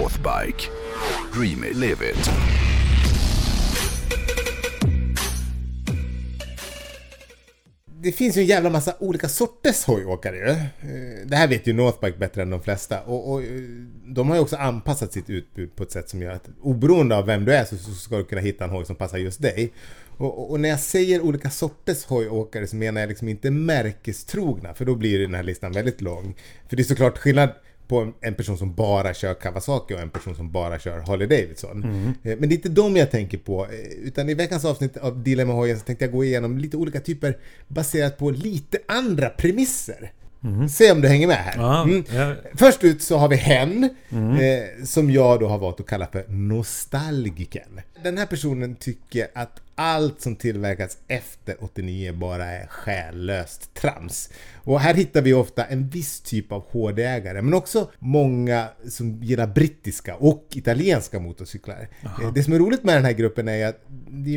Northbike. Dream it, live it. det finns ju en jävla massa olika sorters hojåkare ju. Eh, det här vet ju Northbike bättre än de flesta. Och, och eh, de har ju också anpassat sitt utbud på ett sätt som gör att oberoende av vem du är så, så ska du kunna hitta en hoj som passar just dig. Och, och, och när jag säger olika sorters hojåkare så menar jag liksom inte märkestrogna, för då blir den här listan väldigt lång. För det är såklart skillnad på en- en person som bara kör Kawasaki och en person som bara kör Harley Davidson. Eh, Men det är inte dem jag tänker på. eh, Utan i veckans avsnitt av med hojen så tänkte jag gå igenom lite olika typer baserat på lite andra premisser. Se om du hänger med här. Mm. ja. Först ut så har vi hen, eh, som jag då har valt att kalla för nostalgiken. Den här personen tycker att allt som tillverkats efter 89 bara är själlöst trams. Och här hittar vi ofta en viss typ av HD-ägare, men också många som gillar brittiska och italienska motorcyklar. Eh, Det som är roligt med den här gruppen är att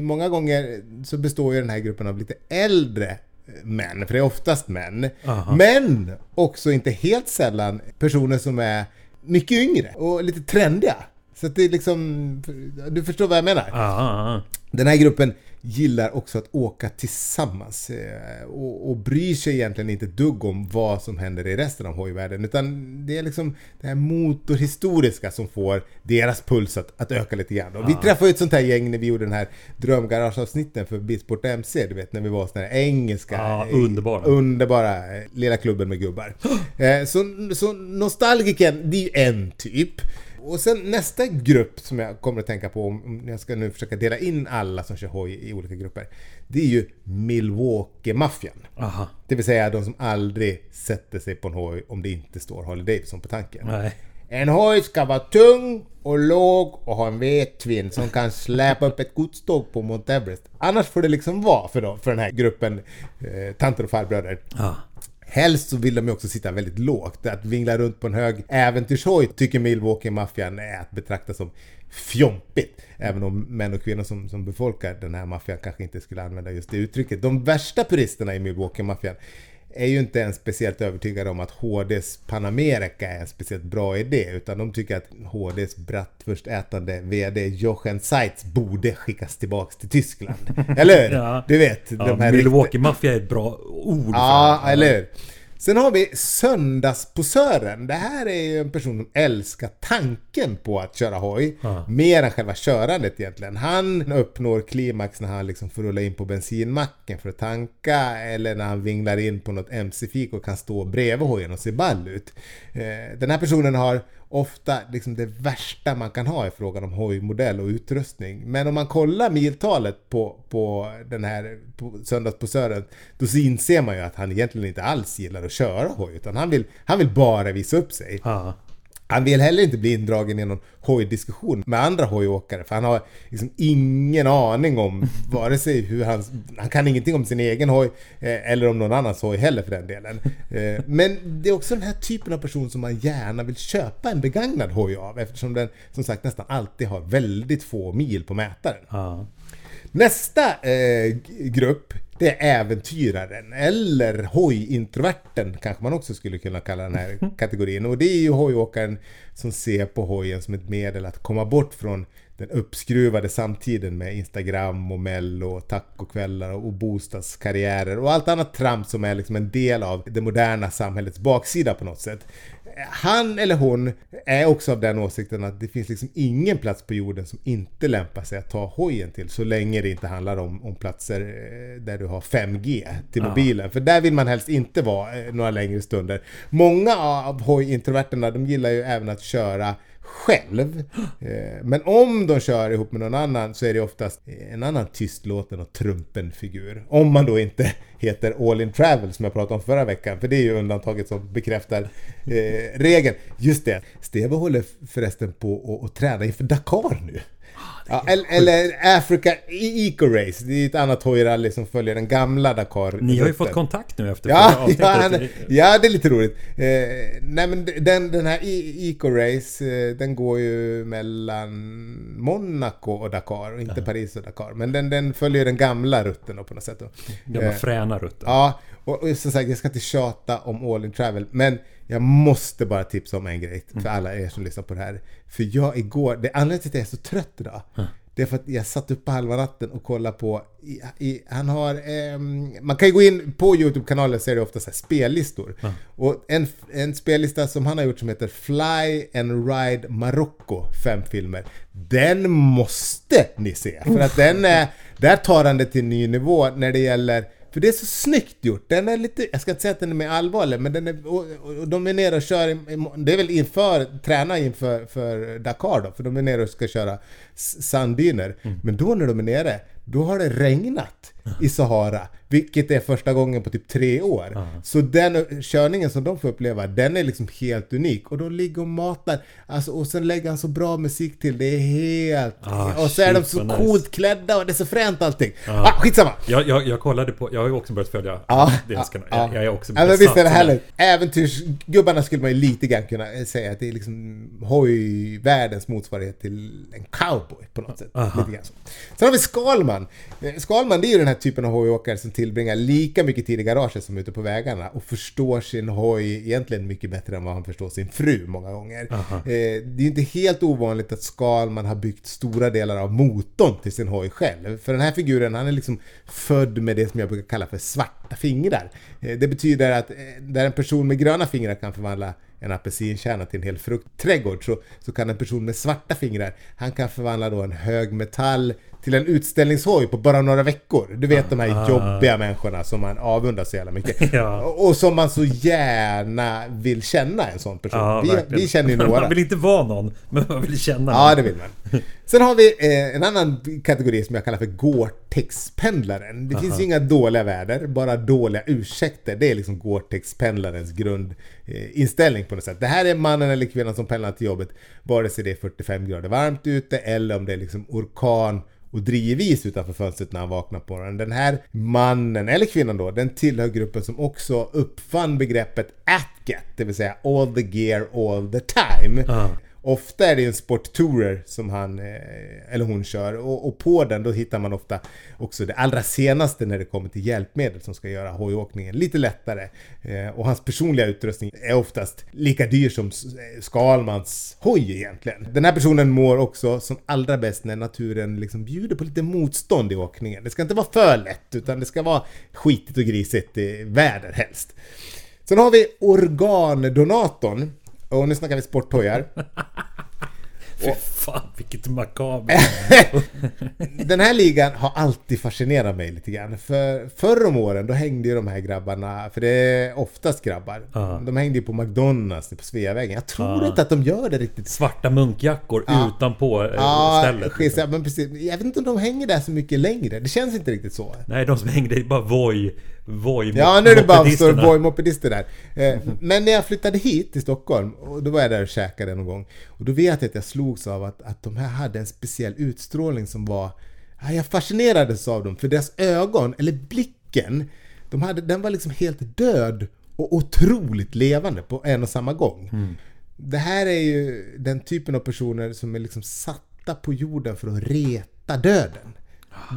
många gånger så består ju den här gruppen av lite äldre män, för det är oftast män. Aha. Men också inte helt sällan personer som är mycket yngre och lite trendiga. Så att det är liksom, du förstår vad jag menar? Ah, Den här gruppen gillar också att åka tillsammans eh, och, och bryr sig egentligen inte dugg om vad som händer i resten av hojvärlden utan det är liksom det här motorhistoriska som får deras puls att, att öka lite grann. Och vi träffade ju ett sånt här gäng när vi gjorde den här drömgarageavsnitten för Bilsport MC, du vet när vi var såna här engelska Ja, eh, underbara. underbara eh, lilla klubben med gubbar. Så, så nostalgiken, det är ju en typ. Och sen nästa grupp som jag kommer att tänka på om jag ska nu försöka dela in alla som kör hoj i olika grupper. Det är ju Milwaukee-maffian. Det vill säga de som aldrig sätter sig på en hoj om det inte står Harley Davidson på tanken. Nej. En hoj ska vara tung och låg och ha en V-twin som kan släpa upp ett godståg på Mount Everest. Annars får det liksom vara för, dem, för den här gruppen eh, tanter och farbröder. Ah. Helst så vill de ju också sitta väldigt lågt. Att vingla runt på en hög äventyrshoj tycker Milwaukee-maffian är att betrakta som fjompigt. Även om män och kvinnor som, som befolkar den här maffian kanske inte skulle använda just det uttrycket. De värsta puristerna i Milwaukee-maffian är ju inte ens speciellt övertygade om att HDs Panamerika är en speciellt bra idé utan de tycker att HDs bratwurstätande VD Jochen Seitz borde skickas tillbaks till Tyskland. Eller hur? Ja. Du vet, Ja, de här Milwaukee Mafia är ett bra ord Ja, eller hur? Sen har vi söndagsposören. Det här är ju en person som älskar tanken på att köra hoj. Ja. Mer än själva körandet egentligen. Han uppnår klimax när han liksom får rulla in på bensinmacken för att tanka. Eller när han vinglar in på något MC-fik och kan stå bredvid hojen och se ball ut. Eh, Den här personen har ofta liksom det värsta man kan ha i frågan om hojmodell och utrustning. Men om man kollar miltalet på, på den här på söndagsposören då så inser man ju att han egentligen inte alls gillar att köra hoj utan han vill, han vill bara visa upp sig. Ja. Han vill heller inte bli indragen i någon hojdiskussion med andra hojåkare för han har liksom ingen aning om vare sig hur han... Han kan ingenting om sin egen hoj eh, eller om någon annans hoj heller för den delen. Eh, men det är också den här typen av person som man gärna vill köpa en begagnad hoj av eftersom den som sagt nästan alltid har väldigt få mil på mätaren. Ja. Nästa eh, grupp det är äventyraren eller hojintroverten kanske man också skulle kunna kalla den här kategorin. Och det är ju hojåkaren som ser på hojen som ett medel att komma bort från den uppskruvade samtiden med Instagram och Mello och tacokvällar och bostadskarriärer och allt annat trams som är liksom en del av det moderna samhällets baksida på något sätt. Han eller hon är också av den åsikten att det finns liksom ingen plats på jorden som inte lämpar sig att ta hojen till så länge det inte handlar om, om platser eh, där du har 5G till Ja. mobilen. För där vill man helst inte vara eh, några längre stunder. Många av hojintroverterna de gillar ju även att köra själv. Eh, men om de kör ihop med någon annan så är det oftast en annan tystlåten och trumpen figur. Om man då inte heter All In Travel som jag pratade om förra veckan. För det är ju undantaget som bekräftar eh, regeln. Just det, Steve håller förresten på att träna inför Dakar nu. Ja, eller, eller Africa Eco Race. Det är ett annat hojrally som följer den gamla Dakar. Ni har ju fått kontakt nu efter Ja, ja, han, ja, det är lite roligt. Eh, nej men den, den här E- Eco Race, eh, den går ju mellan Monaco och Dakar inte Paris och Dakar. Men den, den följer den gamla rutten då på något sätt. Gamla Eh, fräna rutten. Ja, och, och som sagt jag ska inte tjata om All In Travel. Men Jag måste bara tipsa om en grej för alla er som lyssnar på det här. För jag igår, det anledningen till att jag är så trött idag. Det är för att jag satt upp på halva natten och kollade på, i, i, han har, ehm, man kan ju gå in på YouTube-kanalen så är det ofta så här spellistor. Och en, en spellista som han har gjort som heter Fly and Ride Marocko, fem filmer. Den måste ni se! För att den är, där tar han det till en ny nivå när det gäller för det är så snyggt gjort. Den är lite, jag ska inte säga att den är mer allvarlig, men den är, och, och, de är nere och kör, i, det är väl inför, träna inför för Dakar då, för de är nere och ska köra sanddyner. Men då när de är nere, då har det regnat i Sahara, vilket är första gången på typ tre år. Så den körningen som de får uppleva, den är liksom helt unik. Och de ligger och matar, alltså, och sen lägger han så bra musik till, det är helt... Ah, och så är de så nice. coolt klädda och det är så fränt allting. Ah, skitsamma! Jag, jag, jag kollade på, jag har ju också börjat följa Ja, deras kanal. ja, Jag, jag är också ja, men visst är det härligt. Äventyrsgubbarna skulle man ju lite grann kunna säga att det är liksom hojvärldens motsvarighet till en cowboy på något sätt. Lite grann så. Sen har vi Skalman. Eh, Skalman det är ju den här typen av hojåkare som tillbringar lika mycket tid i garaget som ute på vägarna och förstår sin hoj egentligen mycket bättre än vad han förstår sin fru många gånger. Eh, det är inte helt ovanligt att Skalman har byggt stora delar av motorn till sin hoj själv. För den här figuren, han är liksom född med det som jag brukar kalla för svarta fingrar. Eh, Det betyder att eh, där en person med gröna fingrar kan förvandla en apelsinkärna till en hel fruktträdgård så, så kan en person med svarta fingrar, han kan förvandla då en hög metall till en utställningshoj på bara några veckor. Du vet de här jobbiga människorna som man avundar så jävla mycket. Ja. Och, som man så gärna vill känna en sån person. Ja, vi, vi känner ju några. Man vill inte vara någon, men man vill känna Ja, någon. det vill man. Sen har vi eh, en annan kategori som jag kallar för Gore-Tex-pendlaren. Det finns ju inga dåliga väder, bara dåliga ursäkter. Det är liksom Gore-Tex-pendlarens grundinställning på något sätt. Det här är mannen eller kvinnan som pendlar till jobbet, vare sig det är 45 grader varmt ute eller om det är liksom orkan och drivis utanför fönstret när han vaknar på morgonen. Den här mannen, eller kvinnan då, den tillhör gruppen som också uppfann begreppet ATGET, det vill säga All the gear all the time. Uh. Ofta är det ju en sporttourer som han eh, eller hon kör och, och på den då hittar man ofta också det allra senaste när det kommer till hjälpmedel som ska göra hojåkningen lite lättare. Eh, och hans personliga utrustning är oftast lika dyr som eh, Skalmans hoj egentligen. Den här personen mår också som allra bäst när naturen liksom bjuder på lite motstånd i åkningen. Det ska inte vara för lätt utan det ska vara skitigt och grisigt väder helst. Sen har vi organdonatorn. Och nu snackar vi sporthojar. Fy fan vilket makabert. Den här ligan har alltid fascinerat mig lite grann. För förr om åren då hängde ju de här grabbarna, för det är oftast grabbar. Ja. De hängde ju på McDonalds på Sveavägen. Jag tror Ja. inte att de gör det riktigt. Svarta munkjackor Ja. utanpå Ja, stället. liksom. ja, men precis. Jag vet inte om de hänger där så mycket längre. Det känns inte riktigt så. Nej, de som hängde är bara Voi. Voi Ja, nu är det bara står boy-mopedister där. Eh, Men när jag flyttade hit till Stockholm, och då var jag där och käkade någon gång. Och då vet jag att jag slogs av att, att de här hade en speciell utstrålning som var... Ja, jag fascinerades av dem, för deras ögon, eller blicken, de hade, den var liksom helt död och otroligt levande på en och samma gång. Det här är ju den typen av personer som är liksom satta på jorden för att reta döden.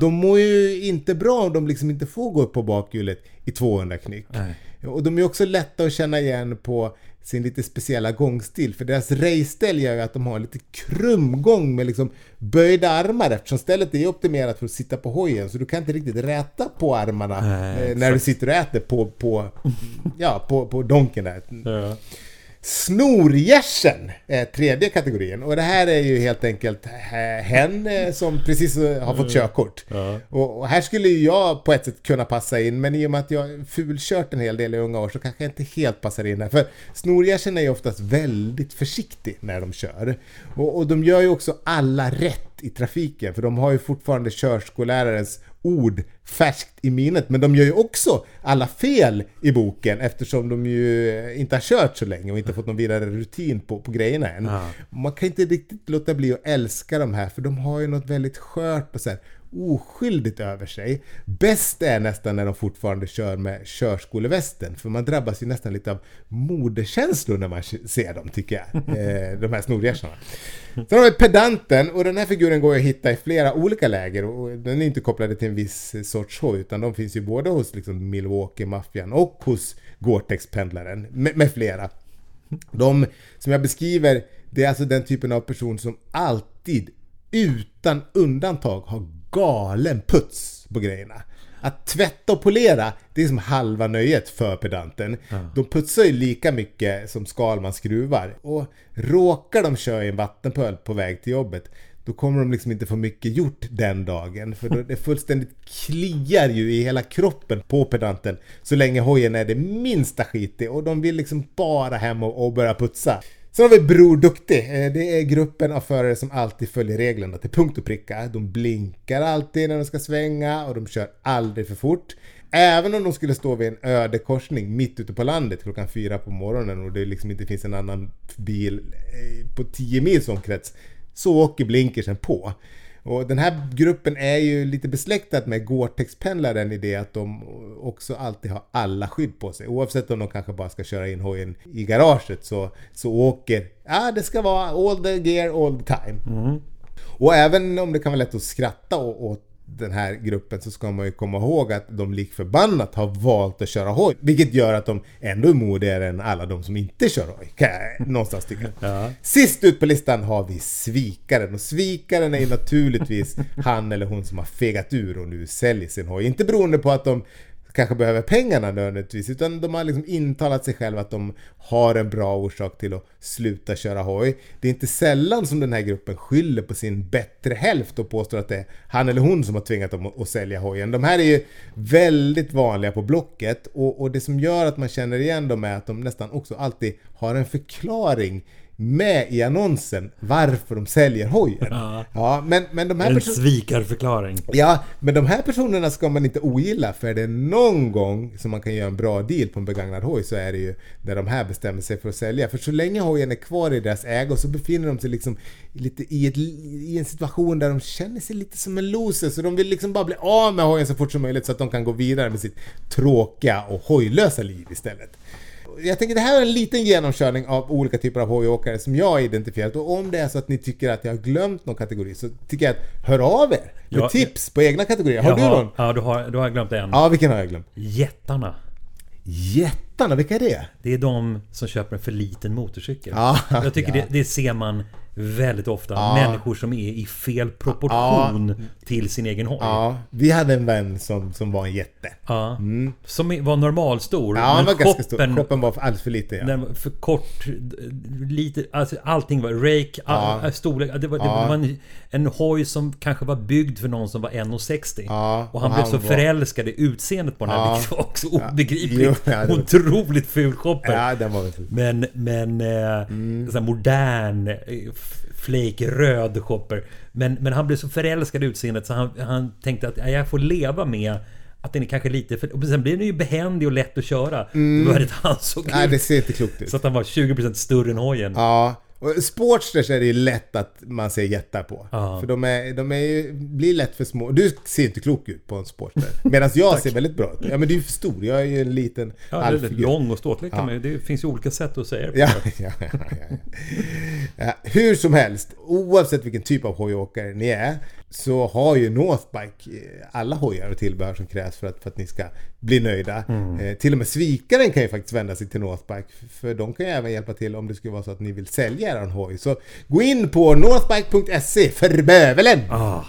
De mår ju inte bra om de liksom inte får gå upp på bakhjulet i 200 knyck. Nej. Och de är också lätta att känna igen på sin lite speciella gångstil. För deras raceställ gör ju att de har lite krumgång med liksom böjda armar eftersom stället är optimerat för att sitta på hojen. Så du kan inte riktigt räta på armarna Nej, eh, när du sitter och äter på, på, ja, på, på donken där. Ja. Snorgärsen är tredje kategorin och det här är ju helt enkelt hen eh, som precis eh, har fått körkort. Ja. Och, och här skulle ju jag på ett sätt kunna passa in men i och med att jag fulkört en hel del i unga år så kanske jag inte helt passar in här. För snorgärsen är ju oftast väldigt försiktig när de kör. Och, och de gör ju också alla rätt i trafiken för de har ju fortfarande körskollärarens ord färskt i minnet. Men de gör ju också alla fel i boken eftersom de ju inte har kört så länge och inte fått någon vidare rutin på, på grejerna än. Ja. Man kan inte riktigt låta bli att älska de här för de har ju något väldigt skört och så här oskyldigt över sig. Bäst är nästan när de fortfarande kör med körskolevästen för man drabbas ju nästan lite av modekänslor när man ser dem tycker jag. Eh, de här snorgärsarna. Sen har vi pedanten och den här figuren går att hitta i flera olika läger och den är inte kopplad till en viss sorts hoj utan de finns ju både hos liksom Milwaukee-maffian och hos Gore-Tex-pendlaren med, med flera. De som jag beskriver, det är alltså den typen av person som alltid utan undantag har galen puts på grejerna. Att tvätta och polera, det är som halva nöjet för pedanten. De putsar ju lika mycket som Skalman skruvar. Och råkar de köra i en vattenpöl på väg till jobbet, då kommer de liksom inte få mycket gjort den dagen. För då det fullständigt kliar ju i hela kroppen på pedanten så länge hojen är det minsta skitig och de vill liksom bara hem och, och börja putsa. Sen har vi Bror Duktig. Eh, det är gruppen av förare som alltid följer reglerna till punkt och pricka. De blinkar alltid när de ska svänga och de kör aldrig för fort. Även om de skulle stå vid en öde korsning mitt ute på landet klockan fyra på morgonen och det liksom inte finns en annan bil eh, på 10 mils omkrets så åker blinkersen på. Och den här gruppen är ju lite besläktad med Gore-Tex-pendlaren i det att de också alltid har alla skydd på sig. Oavsett om de kanske bara ska köra in hojen i garaget så, så åker... Ja, det ska vara all the gear all the time. Och även om det kan vara lätt att skratta åt den här gruppen så ska man ju komma ihåg att de lik förbannat har valt att köra hoj. Vilket gör att de ändå är modigare än alla de som inte kör hoj. Kan jag någonstans tycka. Ja. Sist ut på listan har vi svikaren. Och svikaren är ju naturligtvis han eller hon som har fegat ur och nu säljer sin hoj. Inte beroende på att de kanske behöver pengarna nödvändigtvis utan de har liksom intalat sig själva att de har en bra orsak till att sluta köra hoj. Det är inte sällan som den här gruppen skyller på sin bättre hälft och påstår att det är han eller hon som har tvingat dem att- sälja hojen. De här är ju väldigt vanliga på Blocket och, och det som gör att man känner igen dem är att de nästan också alltid har en förklaring med i annonsen varför de säljer hojen. Ja. Ja, men, men de här En svikarförklaring. Ja, men de här personerna ska man inte ogilla för är det någon gång som man kan göra en bra deal på en begagnad hoj så är det ju när de här bestämmer sig för att sälja. För så länge hojen är kvar i deras ägo så befinner de sig liksom lite i, ett, i en situation där de känner sig lite som en loser så de vill liksom bara bli av med hojen så fort som möjligt så att de kan gå vidare med sitt tråkiga och hojlösa liv istället. Jag tänker det här är en liten genomkörning av olika typer av hojåkare som jag har identifierat och om det är så att ni tycker att jag har glömt någon kategori så tycker jag att hör av er med Ja. tips på egna kategorier. Har du någon? Ja, du har, du har glömt en. Ja, vilken har jag glömt? Jättarna. Jättarna, vilka är det? Det är de som köper en för liten motorcykel. Ja, Jag tycker ja. det, det ser man väldigt ofta. Ja. Människor som är i fel proportion till sin egen hoj. Ja, vi hade en vän som, som var en jätte. Ja. Som är- var normalstor. Ja, han var men ganska stor. Kroppen var alldeles för liten. Ja. för kort. Lite, alltså allting var rake, all, Ja. storlek. Det var, det Ja. var en, en hoj som kanske var byggd för någon som var 1,60. Ja, och han och blev han så var- förälskad i utseendet på den här, Ja. vilket var också obegripligt. Jo, ja, var- Otroligt ful shopper. ja, den var. Men, men eh, Mm. modern eh, f- flake-röd shopper. Men, men han blev så förälskad i utseendet så han, han tänkte att ja, jag får leva med att den är kanske lite för... Och sen blev den ju behändig och lätt att köra. Det var att han såg Mm. Nej, ut det ser inte klokt ut. så att han var 20% större än hojen. Ja, och Sportsters är det ju lätt att man ser jättar på. Ja. För de, är, de är ju, blir lätt för små. Du ser inte klok ut på en Sportster. Medan jag ser väldigt bra ut. Ja men du är ju för stor. Jag är ju en liten Ja, det är lång och ståtlig Ja. Det finns ju olika sätt att säga det på. Ja, ja, ja. ja. Hur som helst, oavsett vilken typ av hojåkare ni är, så har ju Northbike eh, alla hojar och tillbehör som krävs för att, för att ni ska bli nöjda. Eh, till och med svikaren kan ju faktiskt vända sig till Northbike, för de kan ju även hjälpa till om det skulle vara så att ni vill sälja er hoj. Så gå in på northbike.se för bövelen! Ah.